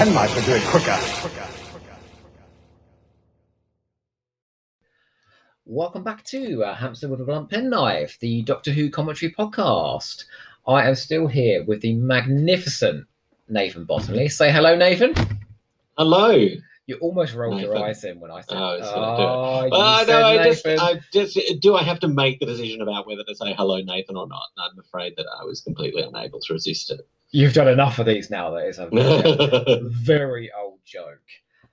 penknife would do it quicker. Welcome back to uh, Hamster with a Blunt Penknife, the Doctor Who commentary podcast. I am still here with the magnificent Nathan Bottomley. Say hello, Nathan. Hello. You almost rolled your eyes in when I said, Oh, oh, do it. Well, no, I just, I just, do I have to make the decision about whether to say hello, Nathan, or not? I'm afraid that I was completely unable to resist You've done enough of these now That is a very, very old joke.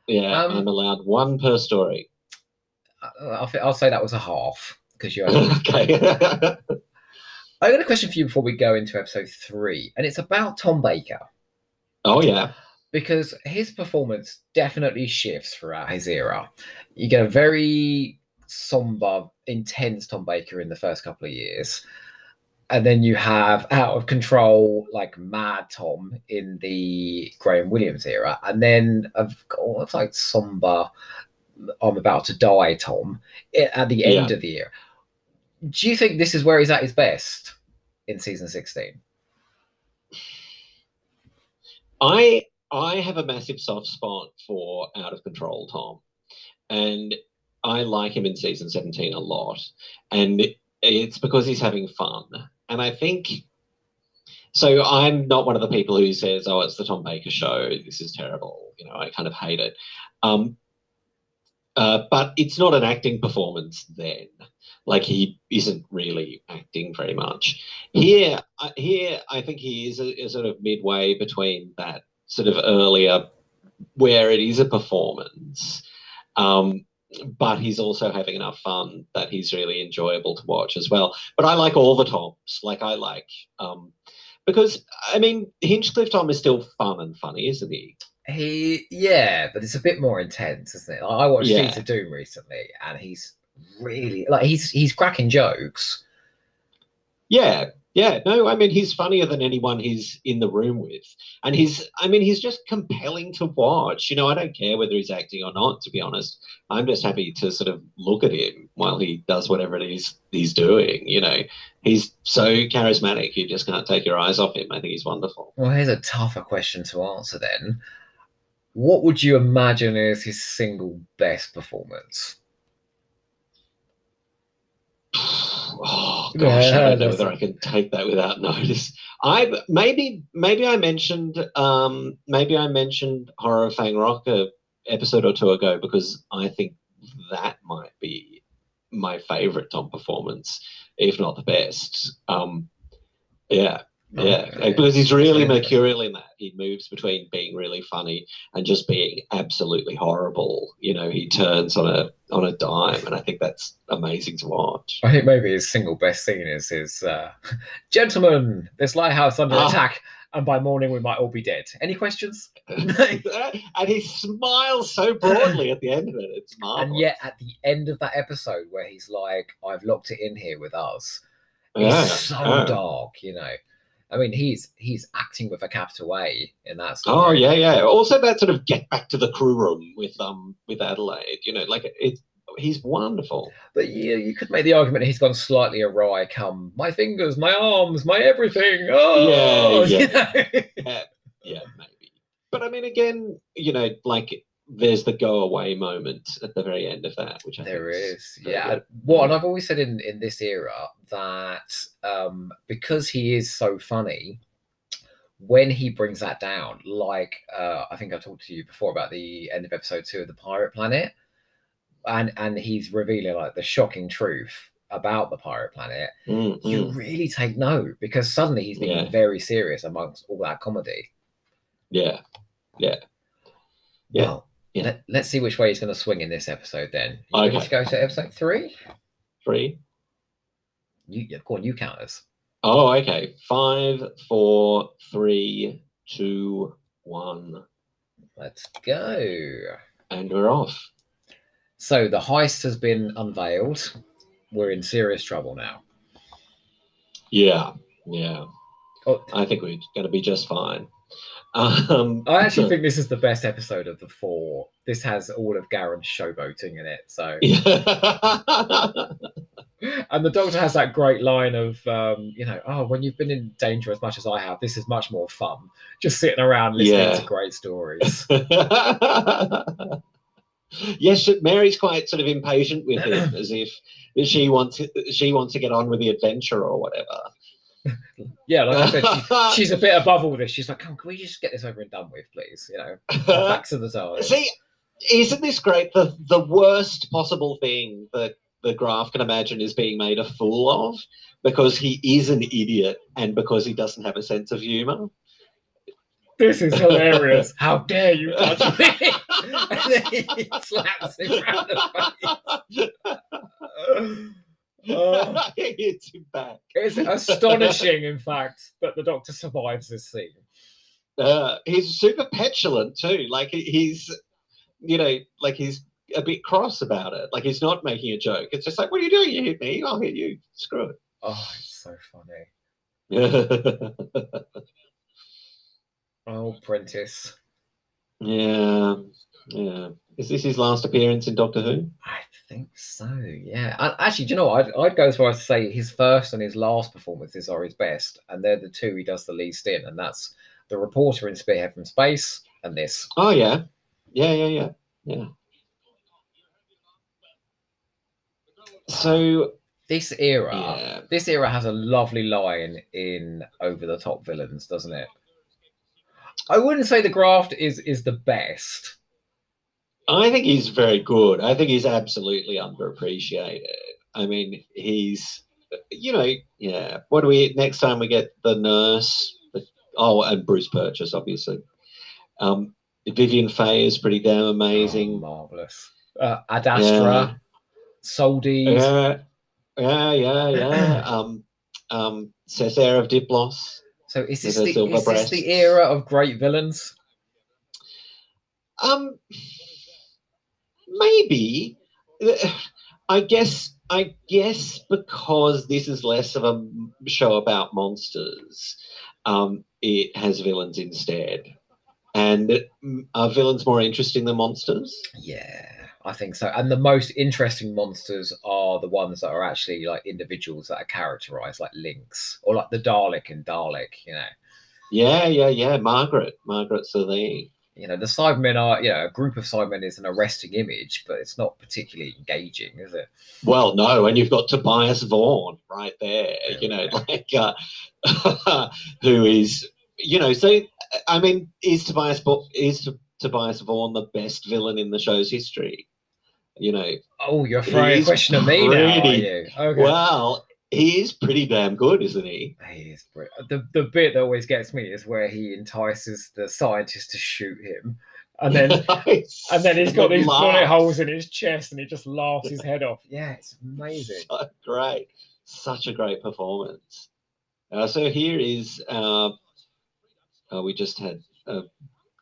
yeah, Um, I'm allowed one per story. I'll, I'll say that was a half because you're. okay. I got a question for you before we go into episode three, and it's about Tom Baker. oh yeah. because his performance definitely shifts throughout his era. You get a very somber, intense Tom Baker in the first couple of years. And then you have out of control, like mad Tom in the Graham Williams era. And then I've got like somber, I'm about to die Tom at the end Yeah. of the year. Do you think this is where he's at his best in season 16? I I have a massive soft spot for out of control Tom, and I like him in season seventeen a lot, and it's because he's having fun, and I think. So I'm not one of the people who says, "Oh, it's the Tom Baker show. This is terrible." You know, I kind of hate it. Um, uh, but it's not an acting performance then. Like he isn't really acting very much here. I- Here, I think he is a, a sort of midway between that sort of earlier, where it is a performance, um, but he's also having enough fun that he's really enjoyable to watch as well. But I like all the Toms. Like I like um, because I mean Hinchcliffe Tom is still fun and funny, isn't he? He, yeah, but it's a bit more intense, isn't it? Like, I watched Yeah. Seeds of Doom recently, and he's really like he's he's cracking jokes. Yeah, yeah. No, I mean he's funnier than anyone he's in the room with, and he's. I mean he's just compelling to watch. You know, I don't care whether he's acting or not. To be honest, I'm just happy to sort of look at him while he does whatever it is he's doing. You know, he's so charismatic. You just can't take your eyes off him. I think he's wonderful. Well, here's a tougher question to answer. Then, what would you imagine is his single best performance? Oh gosh, Yeah, I don't know whether I can take that without notice. I maybe maybe I mentioned um, maybe I mentioned Horror of Fang Rock a episode or two ago because I think that might be my favorite Tom performance, if not the best. Um, yeah, yeah, Okay. because he's really mercurial in that. He moves between being really funny and just being absolutely horrible. You know, he turns on a on a dime, and I think that's amazing to watch. I think maybe his single best scene is his uh, "Gentlemen, this lighthouse under Ah. attack, and by morning we might all be dead." Any questions? and he smiles so broadly at the end of it. It's marvelous. And yet, at the end of that episode, where he's like, "I've locked it in here with us," Yeah, it's so dark, you know. I mean, he's he's acting with a capital A in that. Oh yeah, yeah. Also, that sort of get back to the crew room with um with Adelaide. You know, like it. He's wonderful. But you, you could make the argument he's gone slightly awry. Come, my fingers, my arms, my everything. Oh, Yeah, you know? Yeah, yeah, maybe. But I mean, again, you know, like there's the go away moment at the very end of that, which I There think is, yeah. good. What, and I've always said in in this era that um, because he is so funny, when he brings that down, like uh, I think I talked to you before about the end of episode two of the Pirate Planet, and and he's revealing like the shocking truth about the Pirate Planet. Mm, You really take note because suddenly he's being Yeah. very serious amongst all that comedy. Yeah, yeah. Yeah, Well, yeah. Let, let's see which way he's going to swing in this episode. Then you Okay. to go to episode three? Three. You, go on, you count us. Oh, okay. Five, four, three, two, one, Let's go. and we're off. So the heist has been unveiled. We're in serious trouble now. Yeah, yeah. Oh, I think we're going to be just fine. Um, I actually think this is the best episode of the four. This has all of Garron's showboating in it. So Yeah. and the doctor has that great line of, um, you know, oh, when you've been in danger as much as I have, this is much more fun. Just sitting around listening Yeah. to great stories. yes, Mary's quite sort of impatient with him, as if she wants she wants to get on with the adventure or whatever. Yeah, like I said, she, she's a bit above all this. She's like, come, can we just get this over and done with, please? You know, back to the time. See, isn't this great? The the worst possible thing that the Graff can imagine is being made a fool of because he is an idiot and because he doesn't have a sense of humor. This is hilarious. How dare you touch me? and then he slaps him around the face. Oh. he him back. It's astonishing, in fact, that the doctor survives this scene. Uh, he's super petulant too. Like he's, you know, like he's a bit cross about it. Like he's not making a joke. It's just like, what are you doing? You hit me. I'll hit you. Screw it. Oh, it's so funny. Oh, Prentice. yeah, yeah. Is this his last appearance in Doctor Who? I think so, yeah. And actually, do you know what? I'd, I'd go as far as to say his first and his last performances are his best, and they're the two he does the least in, and that's the reporter in Spearhead from Space and this. Oh yeah, yeah, yeah, yeah, yeah. So This era, yeah, this era has a lovely line in Over the Top Villains, doesn't it? I wouldn't say the graft is is the best. I think he's very good. I think he's absolutely underappreciated. I mean, he's, you know, yeah. What do we next time we get the nurse? The, oh, and Bruce Purchase, obviously. Um, Vivien Fay is pretty damn Oh, amazing. marvelous. Uh, Ad Astra, Soldeed. Yeah, yeah, yeah, yeah. um, um, Cessair of Diplos. So is this, the, is this the era of great villains? Um, maybe. I guess. I guess because this is less of a show about monsters, um, it has villains instead. And mm, are villains more interesting than monsters? Yeah, I think so. And the most interesting monsters are the ones that are actually like individuals that are characterized, like Linx or like the Dalek and Dalek. You know, Yeah, yeah, yeah. Margaret, Margaret's Margaret Slitheen. You know the Cybermen are you know a group of Cybermen is an arresting image, but it's not particularly engaging, is it? Well, no, and you've got Tobias Vaughn right there, you know, like uh, who is, you know, so I mean, is Tobias is Tobias Vaughn the best villain in the show's history? You know, Oh, you're throwing a question at me now, are you? Okay. well, he is pretty damn good, isn't he? He is brilliant. The the bit that always gets me is where he entices the scientist to shoot him, and then and then he's got these bullet holes in his chest, and he just laughs his head off. Yeah, it's amazing. so great, such a great performance. Uh, so here is uh, uh, we just had a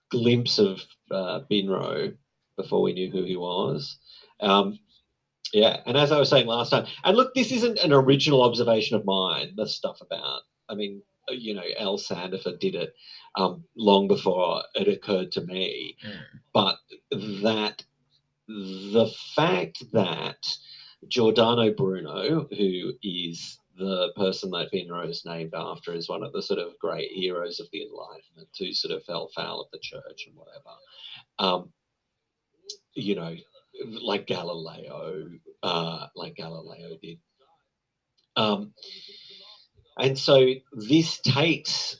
glimpse of uh, Binro before we knew who he was. Um, yeah, and as I was saying last time, and look, this isn't an original observation of mine. The stuff about, I mean, you know, El Sandifer did it um, long before it occurred to me. Mm. But that the fact that Giordano Bruno, who is the person that Binro is named after, is one of the sort of great heroes of the Enlightenment who sort of fell foul of the church and whatever. Um, you know, like Galileo, uh, like Galileo did. Um, and so this takes,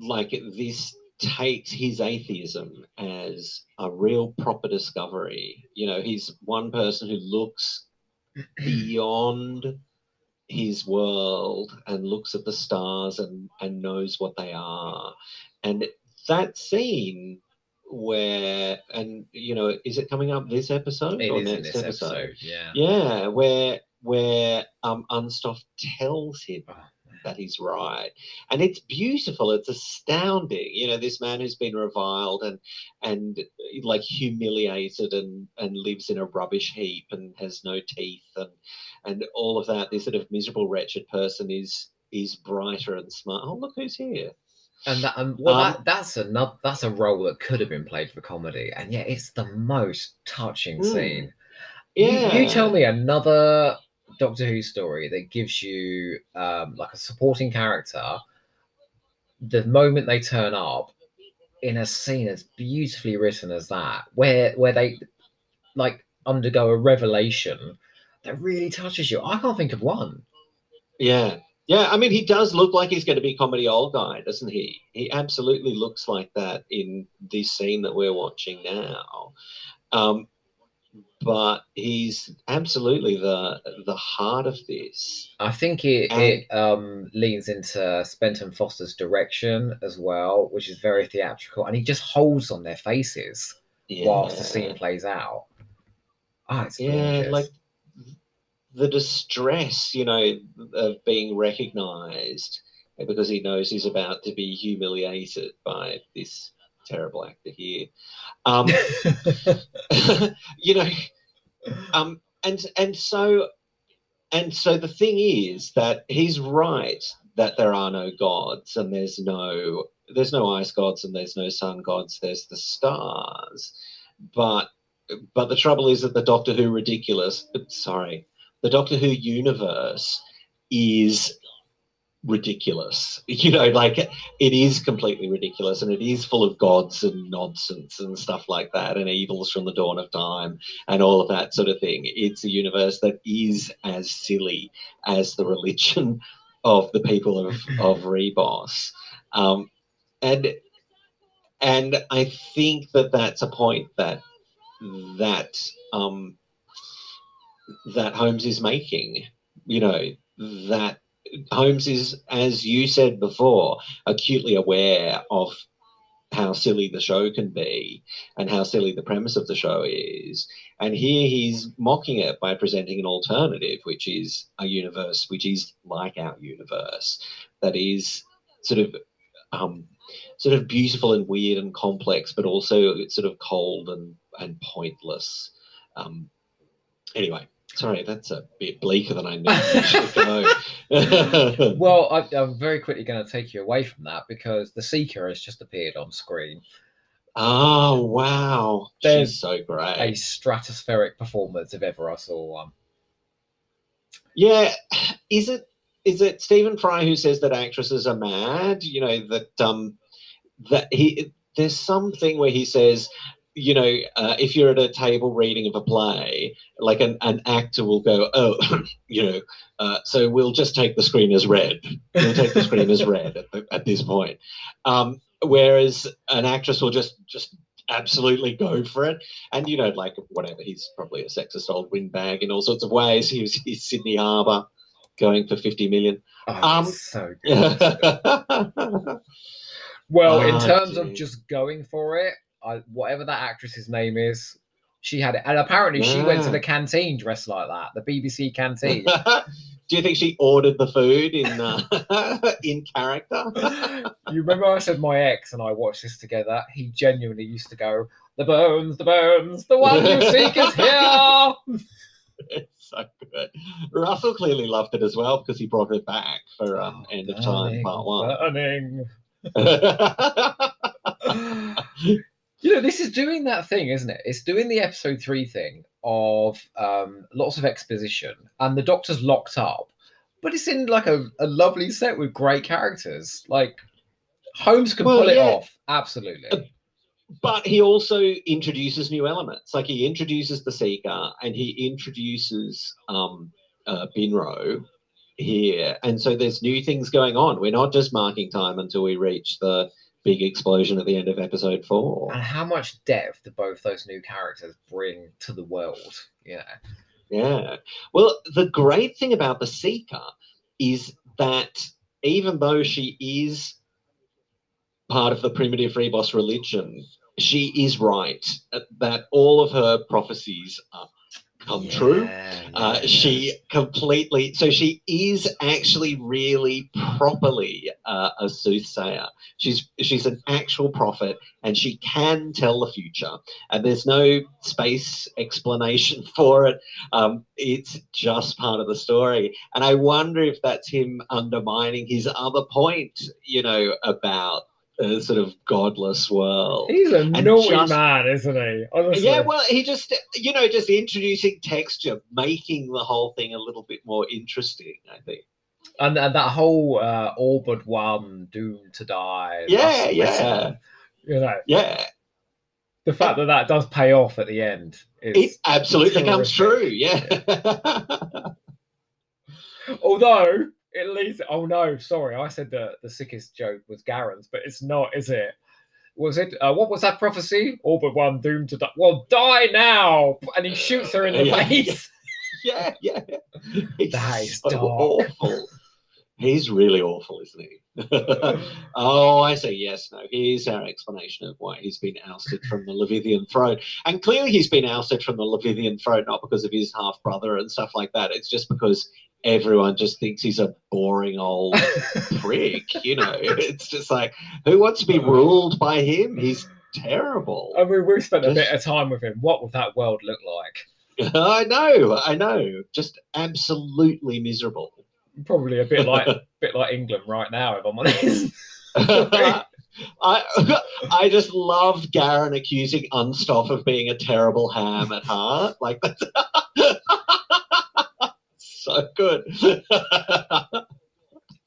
like, this takes his atheism as a real proper discovery. You know, he's one person who looks beyond his world and looks at the stars and, and knows what they are. And that scene where, and you know, is it coming up this episode It or next this episode. Yeah. Yeah, where where um Unstoffe tells him Oh, that he's right. And it's beautiful it's astounding you know this man who's been reviled and and like humiliated and and lives in a rubbish heap and has no teeth and and all of that. This sort of miserable wretched person is is brighter and smart. Oh look who's here And that, um, well, Um, that, that's another that's a role that could have been played for comedy, and yet it's the most touching Mm. scene. You- You, tell me another Doctor Who story that gives you um, like a supporting character. The moment they turn up in a scene as beautifully written as that, where where they like undergo a revelation that really touches you. I can't think of one. Yeah. Yeah, I mean, he does look like he's going to be comedy old guy, doesn't he? He absolutely looks like that in this scene that we're watching now. Um, but he's absolutely the the heart of this. I think it, And- it um, leans into Spenton Foster's direction as well, which is very theatrical, and he just holds on their faces whilst the scene plays out. Oh, it's yeah, gorgeous. like the distress, you know, of being recognized because he knows he's about to be humiliated by this terrible actor here. Um, you know, um, and and so and so the thing is that he's right that there are no gods and there's no there's no ice gods and there's no sun gods. There's the stars, but but the trouble is that the Doctor Who ridiculous. Sorry, the Doctor Who universe is ridiculous. You know, like it is completely ridiculous and it is full of gods and nonsense and stuff like that and evils from the dawn of time and all of that sort of thing. It's a universe that is as silly as the religion of the people of, of Ribos. Um, and and I think that that's a point that that um, that Holmes is making. You know that Holmes is, as you said before, acutely aware of how silly the show can be and how silly the premise of the show is. And here he's mocking it by presenting an alternative, which is a universe which is like our universe, that is sort of um, sort of beautiful and weird and complex, but also sort of cold and and pointless. Um, anyway, sorry, that's a bit bleaker than I knew. well, I, I'm very quickly going to take you away from that because the Seeker has just appeared on screen. oh wow, There's she's so great! A stratospheric performance if ever I saw one. Yeah, is it is it Stephen Fry who says that actresses are mad? You know that um that he there's something where he says you know, uh, if you're at a table reading of a play, like an, an actor will go, oh, you know, uh, so we'll just take the screen as red. We'll take the screen as red at, the, at this point. Um, whereas an actress will just just absolutely go for it. And, you know, like whatever, he's probably a sexist old windbag in all sorts of ways. He was he's Sydney Harbour going for 50 million. Oh, Um, so good. Well, in Ah, terms of just going for it, I, whatever that actress's name is, she had it. And apparently she went to the canteen dressed like that, the BBC canteen. Do you think she ordered the food in uh, in character? you remember I said my ex and I watched this together? He genuinely used to go, The bones, the bones, the one you seek is here. it's so good. Russell clearly loved it as well because he brought it back for um, Oh, End of Time Part One. burning. You know, this is doing that thing, isn't it? It's doing the episode three thing of um, lots of exposition, and the Doctor's locked up, but it's in like a, a lovely set with great characters. Like Holmes can Well, pull it off, absolutely. Uh, but he also introduces new elements. Like he introduces the Seeker and he introduces um, uh, Binro here. And so there's new things going on. We're not just marking time until we reach the big explosion at the end of episode four. and how much depth do both those new characters bring to the world? Yeah. Yeah. Well, the great thing about the Seeker is that even though she is part of the primitive Ribos religion, she is right uh, that all of her prophecies uh, come true. Yeah, Uh, yeah, she completely, so she is actually really properly uh, a soothsayer. She's she's an actual prophet, and she can tell the future. And there's no space explanation for it. Um, it's just part of the story. And I wonder if that's him undermining his other point, you know, about a sort of godless world. He's a naughty just- man, isn't he? Honestly. Yeah, well, he just, you know, just introducing texture, making the whole thing a little bit more interesting, I think. and, and that whole uh, all but one doomed to die. Yeah, yeah. lesson, You know, Yeah, the fact that that does pay off at the end is. it absolutely comes true. terrific. Yeah. Although it leads. Oh no, sorry, I said the the sickest joke was Garron's, but it's not, is it? Was it? Uh, what was that prophecy? All but one doomed to die. Well, die now! And he shoots her in the Yeah. face. yeah, yeah. It's That is so awful. He's really awful, isn't he? oh, I say Yes, no. Here's our explanation of why he's been ousted from the Levithian throne. And clearly, he's been ousted from the Levithian throne not because of his half brother and stuff like that. It's just because everyone just thinks he's a boring old prick. You know, it's just like, who wants to be ruled by him? He's terrible. I mean, we spent a bit of time with him. What would that world look like? I know, I know. Just absolutely miserable. Probably a bit like bit like England right now, if I'm honest. I I just love Garron accusing Unstoffe of being a terrible ham at heart. Like that's so good.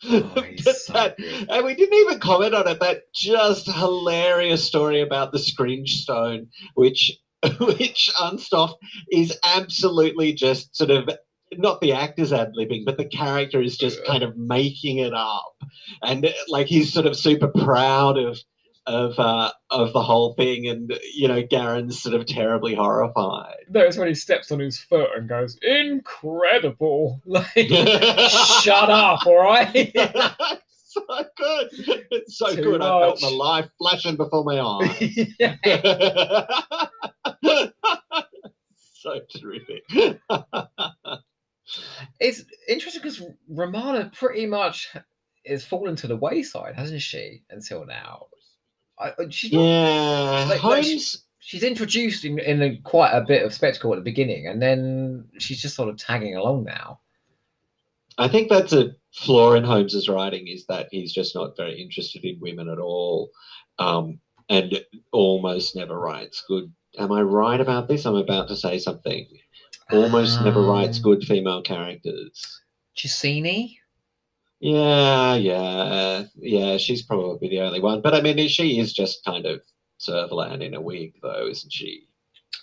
Oh, so and we didn't even comment on it. That just hilarious story about the Scringe Stone, which which Unstoffe is absolutely just sort of not the actor's ad libbing, but the character is just kind of making it up, and like he's sort of super proud of of uh, of the whole thing, and you know Garron's sort of terribly horrified. Notice when he steps on his foot and goes, "Incredible!" Like, shut up, all right? so good. It's so Too good. I felt my life flashing before my eyes. So terrific. It's interesting because Romana pretty much has fallen to the wayside, hasn't she? Until now, I, she's not, yeah. Like- like she- Holmes. she's introduced in, in a, quite a bit of spectacle at the beginning, and then she's just sort of tagging along now. I think that's a flaw in Holmes's writing is that he's just not very interested in women at all, um, and almost never writes good. Am I right about this? I'm about to say something. Almost never writes Um, good female characters. Chessene? Yeah, yeah, yeah. She's probably the only one. But I mean, she is just kind of Servalan in a wig, though, isn't she?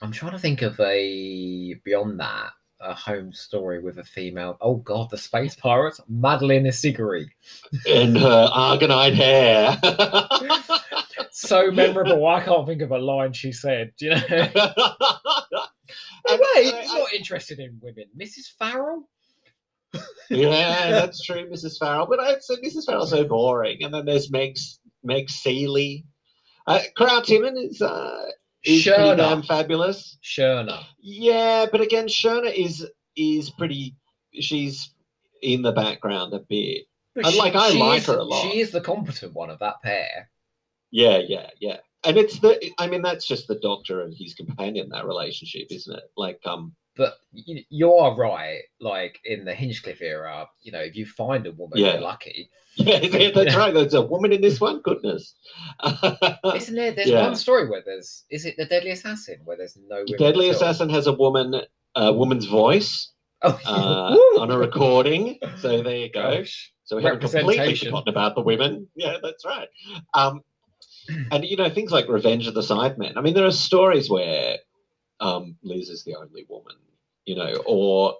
I'm trying to think of a beyond that a home story with a female. Oh God, the space pirates, Madeleine Issigri. In her argonite hair. So memorable. I can't think of a line she said. You know? Wait, I- not interested in women. Mrs. Farrell. Yeah, that's true, Mrs. Farrell. But I'd say Mrs. Farrell's so boring. And then there's Meg Meg Seeley. Uh, Crow Timon is uh, is pretty damn fabulous. Shirna. Yeah, but again, Shirna is is pretty. She's in the background a bit. But And, like, I like is- her a lot. She is the competent one of that pair. Yeah, yeah, yeah. And it's the. I mean, that's just the Doctor and his companion. That relationship, isn't it? Like, um, But you, you are right. Like in the Hinchcliffe era, you know, if you find a woman, Yeah. you're lucky. yeah, that's right. There's a woman in this one. Goodness. Isn't there? There's Yeah. one story where there's. Is it the Deadly Assassin where there's no women? Deadly? Assassin has a woman, a woman's voice Oh, uh, on a recording. So there you go. Gosh. So we haven't completely forgotten about the women. Yeah, that's right. Um, and you know things like Revenge of the Cybermen. I mean, there are stories where um, Liz is the only woman. You know, or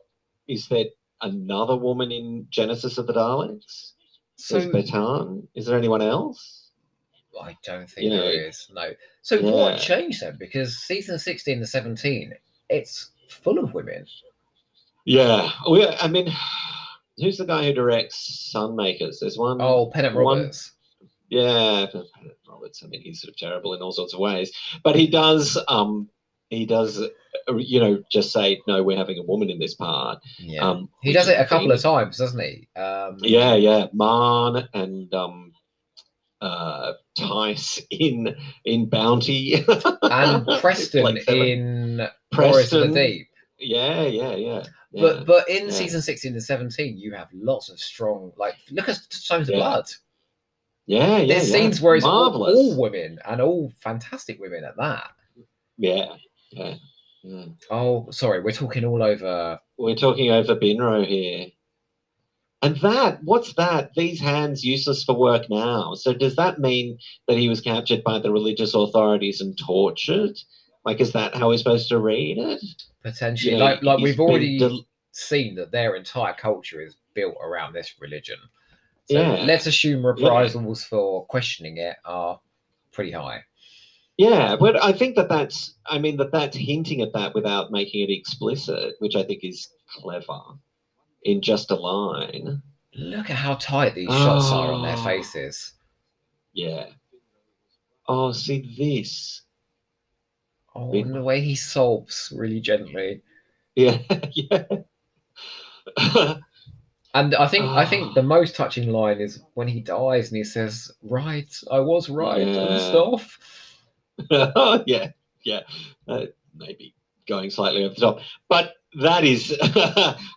is there another woman in Genesis of the Daleks? So Is Bettan? Is there anyone else? I don't think Yeah. there is. No. So Yeah. what changed then? Because season sixteen to seventeen, it's full of women. Yeah. Oh, yeah. I mean, who's the guy who directs Sunmakers? There's one. Oh, Pennant One- Roberts. Yeah, Roberts. I mean, he's sort of terrible in all sorts of ways, but he does. Um, he does. You know, just say no. We're having a woman in this part. Yeah. Um, he does it a couple of times, doesn't he? Um, Yeah, yeah. man and um, uh, Tice in in Bounty And Preston Like in Preston. the Deep. Yeah, yeah, yeah. yeah. But but in yeah. season sixteen and seventeen, you have lots of strong like look at Stones of Blood. Yeah, yeah. There's yeah. scenes where it's all, all women and all fantastic women at that. Yeah, yeah, yeah. Oh, sorry, we're talking all over. We're talking over Binro here. And that, what's that? These hands useless for work now. So does that mean that he was captured by the religious authorities and tortured? Like, is that how we're supposed to read it? Potentially, know, like like we've already del- seen that their entire culture is built around this religion. So Yeah. let's assume reprisals for questioning it are pretty high. Yeah, but I think that that's, I mean, that that's hinting at that without making it explicit, which I think is clever in just a line. Look at how tight these shots are on their Oh. faces. Yeah. Oh, see this. Oh, and the way he sobs really gently. Yeah, yeah. And I think I Ah. think the most touching line is when he dies and he says, "Right, I was right and Yeah. Stuff." yeah, yeah. Uh, maybe going slightly over the top, but that is,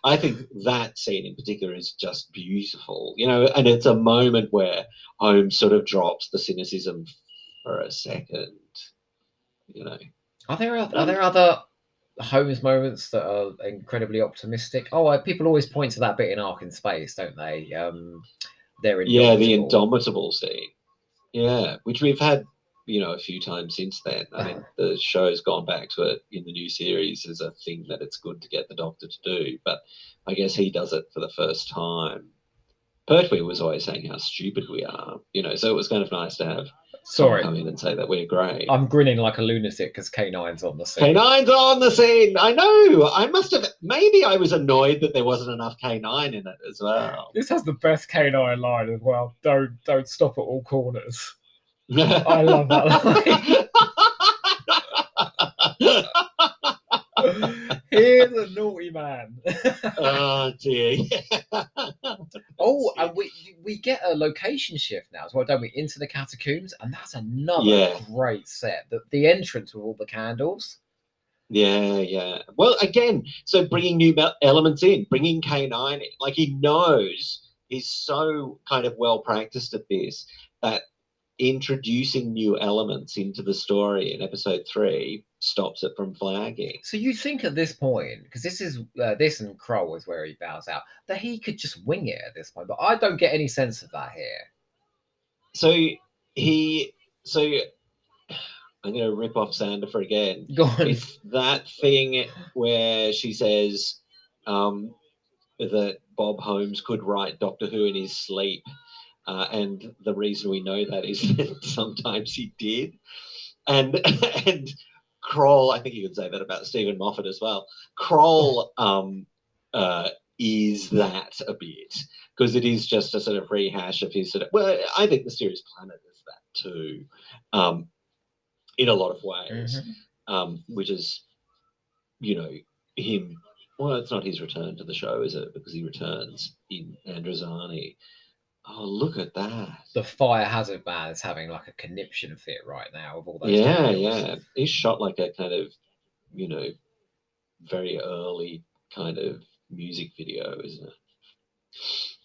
I think that scene in particular is just beautiful, you know, and it's a moment where Holmes sort of drops the cynicism for a second, you know. Are there oth- are there other Holmes moments that are incredibly optimistic? Oh, I, people always point to that bit in Ark in Space, don't they? Um, they're Yeah, the indomitable scene. Yeah, which we've had, you know, a few times since then. I mean, uh-huh. the show's gone back to it in the new series as a thing that it's good to get the Doctor to do, but I guess he does it for the first time. Pertwee was always saying how stupid we are, you know, so it was kind of nice to have Sorry, come in and say that we're great. I'm grinning like a lunatic because K9's on the scene. K9's on the scene. I know. I must have. Maybe I was annoyed that there wasn't enough K9 in it as well. This has the best K9 line as well. Don't don't stop at all corners. I love that Here's a naughty man. oh dear. oh, and we we get a location shift now as well, don't we? Into the catacombs, and that's another Yeah. great set. The the entrance with all the candles. Yeah, yeah. Well, again, so bringing new elements in, bringing K9 in, like he knows he's so kind of well practiced at this that introducing new elements into the story in episode three stops it from flagging. So you think at this point, because this is uh, this and Kroll is where he bows out, that he could just wing it at this point, but I don't get any sense of that here. So he, so I'm going to rip off Sandifer again. Go on. It's that thing where she says um, that Bob Holmes could write Doctor Who in his sleep. Uh, and the reason we know that is that sometimes he did. And and Kroll, I think you could say that about Steven Moffat as well. Kroll um, uh, is that a bit because it is just a sort of rehash of his sort of. Well, I think Mysterious Planet is that too, um, in a lot of ways Mhm. um, which is, you know, him. Well, it's not his return to the show, is it? Because he returns in Androzani. Oh, look at that! The fire hazard man is having like a conniption fit right now of all those. Yeah, yeah. He's shot like a kind of, you know, very early kind of music video, isn't it?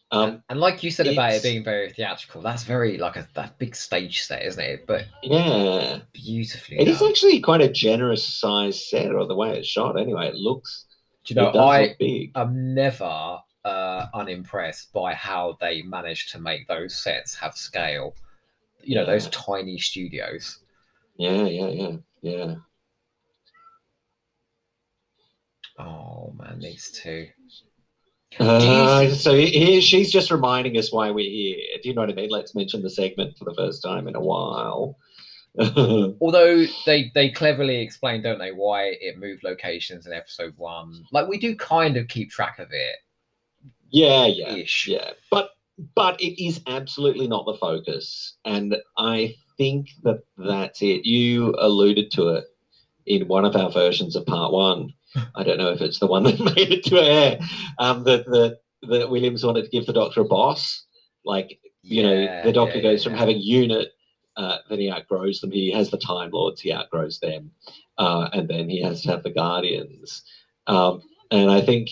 Um, and, and like you said about it being very theatrical, that's very like a that big stage set, isn't it? But yeah, beautifully it is done. actually quite a generous size set, or the way it's shot. Anyway, it looks. Do you know, I am never uh, unimpressed by how they managed to make those sets have scale. You know, those tiny studios. Yeah, yeah, yeah, yeah. Oh man, these two. Uh, so here she's just reminding us why we're here. Do you know what I mean? Let's mention the segment for the first time in a while. Although they they cleverly explain, don't they, why it moved locations in episode one. Like we do kind of keep track of it. Yeah, yeah, Ish. yeah. But but it is absolutely not the focus, and I think that that's it. You alluded to it in one of our versions of part one. I don't know if it's the one that made it to air. Um, that that that Williams wanted to give the Doctor a boss, like you know, the Doctor yeah, goes yeah, from yeah. having unit, uh, then he outgrows them. He has the Time Lords, he outgrows them, uh, and then he has to have the Guardians. Um, and I think,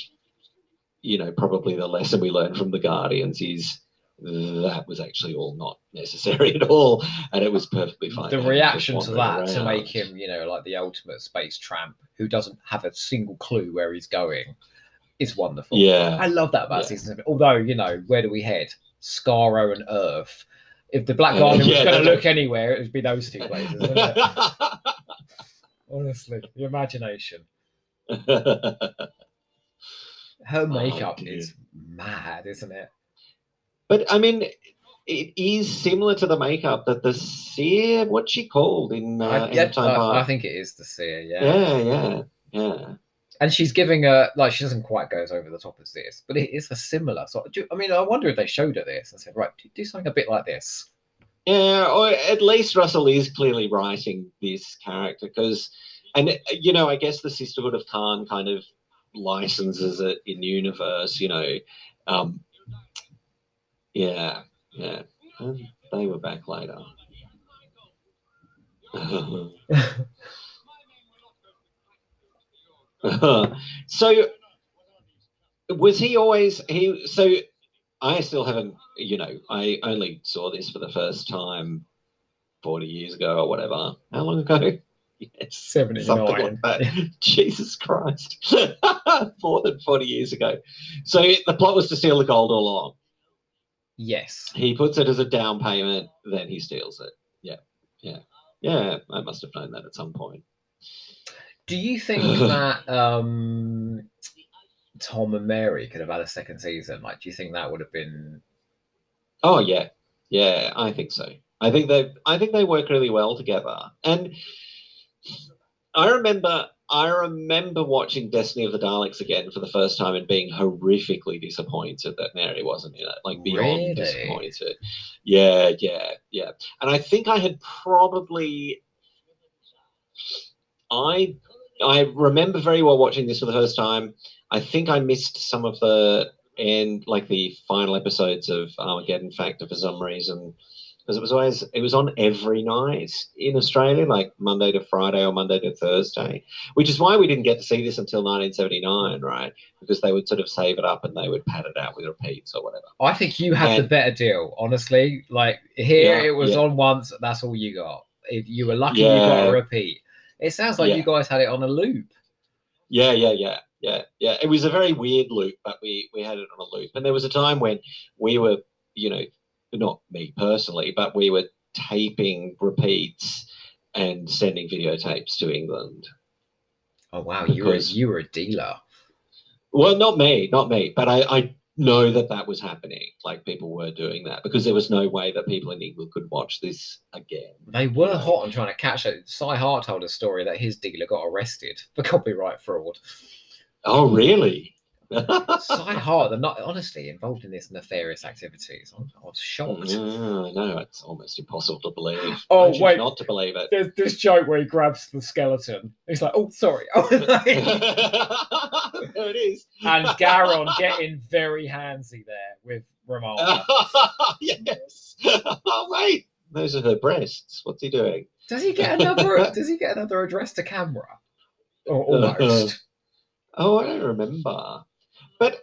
you know, probably the lesson we learned from the Guardians is that was actually all not necessary at all, and it was perfectly fine. the reaction to that to make him, you know, like the ultimate space tramp who doesn't have a single clue where he's going is wonderful. Yeah, I love that about Yeah. season seven. Although, you know, where do we head? Skaro and Earth. If the Black Uh, Guardian yeah, was going to look anywhere, it would be those two places. Honestly, the imagination. Her makeup Oh, is mad, isn't it? but I mean, it is similar to the makeup that the seer, what's she called in uh, I, End yeah, I, I think it is the seer, yeah. Yeah, yeah, yeah. And she's giving a like she doesn't quite goes over the top as this, but it is a similar sort. Of, I mean, I wonder if they showed her this and said, right, do, do something a bit like this. Yeah, or at least Russell is clearly writing this character because, and you know, I guess the Sisterhood of Karn kind of licenses it in universe. You know, um, yeah, yeah, and they were back later. so, was he always he? So I still haven't, you know, I only saw this for the first time 40 years ago or whatever. How long ago? Yes, Seventy something nine. like that. Jesus Christ. More than 40 years ago. So the plot was to steal the gold all along. yes. He puts it as a down payment, then he steals it. Yeah, yeah. Yeah, I must have known that at some point. Do you think that um, Tom and Mary could have had a second season? Like, do you think that would have been? Oh yeah, yeah, I think so. I think they, I think they work really well together. And I remember, I remember watching Destiny of the Daleks again for the first time and being horrifically disappointed that Mary wasn't in it, like beyond Really? disappointed. Yeah, yeah, yeah. And I think I had probably, I, I remember very well watching this for the first time. I think I missed some of the and like the final episodes of Armageddon Factor for some reason because it was always it was on every night in Australia, like Monday to Friday or Monday to Thursday, which is why we didn't get to see this until 1979, right? Because they would sort of save it up and they would pad it out with repeats or whatever. I think you had the better deal, honestly. Like here, Yeah, it was yeah. on once. That's all you got. If you were lucky, you got a repeat. It sounds like Yeah. you guys had it on a loop. Yeah, yeah, yeah, yeah, yeah. It was a very weird loop, but we we had it on a loop, and there was a time when we were, you know, not me personally, but we were taping repeats and sending videotapes to England. Oh wow, you were you were a dealer. Well, not me, not me, but I, I know that that was happening. Like people were doing that because there was no way that people in England could watch this again. They were hot on trying to catch it. Cy Hart told a story that his dealer got arrested for copyright fraud. Oh, really? Cy Hart, they're not honestly involved in this nefarious activities. I I was shocked. Mm, yeah, no, it's almost impossible to believe. Oh, I choose wait. not to believe it. There's this joke where he grabs the skeleton. He's like, "Oh, sorry," there it is. and Garron getting very handsy there with Romana. yes. Oh wait, those are her breasts. What's he doing? Does he get another? does he get another address to camera? Or almost. Oh, I don't remember. But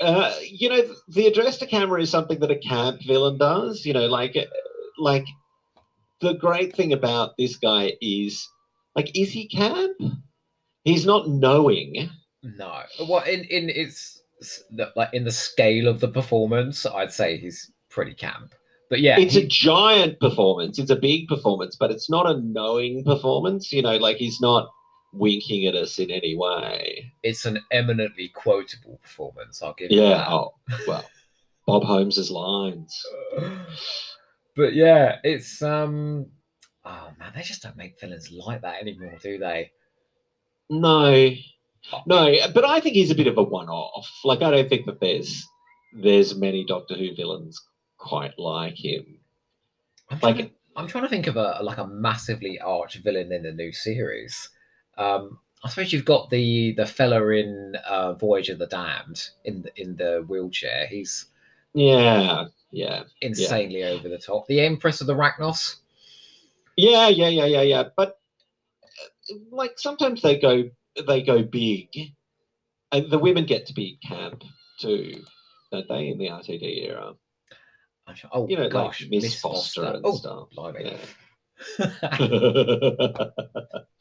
uh, you know, the address to camera is something that a camp villain does. You know, like uh, like the great thing about this guy is like, is he camp? He's not knowing. No. Well, in in its like in the scale of the performance, I'd say he's pretty camp. But yeah, it's he- a giant performance. It's a big performance, but it's not a knowing performance. You know, like he's not winking at us in any way. it's an eminently quotable performance. I'll give you Yeah. Oh, well, Bob Holmes's lines. but yeah, it's um. Oh man, they just don't make villains like that anymore, do they? No, no, but I think he's a bit of a one-off. Like I don't think that there's there's many Doctor Who villains quite like him. I'm Like- to, I'm trying to think of a like a massively arch villain in the new series. Um, I suppose you've got the the fella in uh, Voyage of the Damned in the, in the wheelchair. He's Yeah, yeah, insanely over the top. The Empress of the Racnoss. yeah, yeah, yeah, yeah, yeah. But uh, like sometimes they go they go big, and the women get to be camp too. don't they, in the RTD era? Sure- Oh You know, gosh, like Miss, Foster, and Oh, stuff. blimey. Yeah.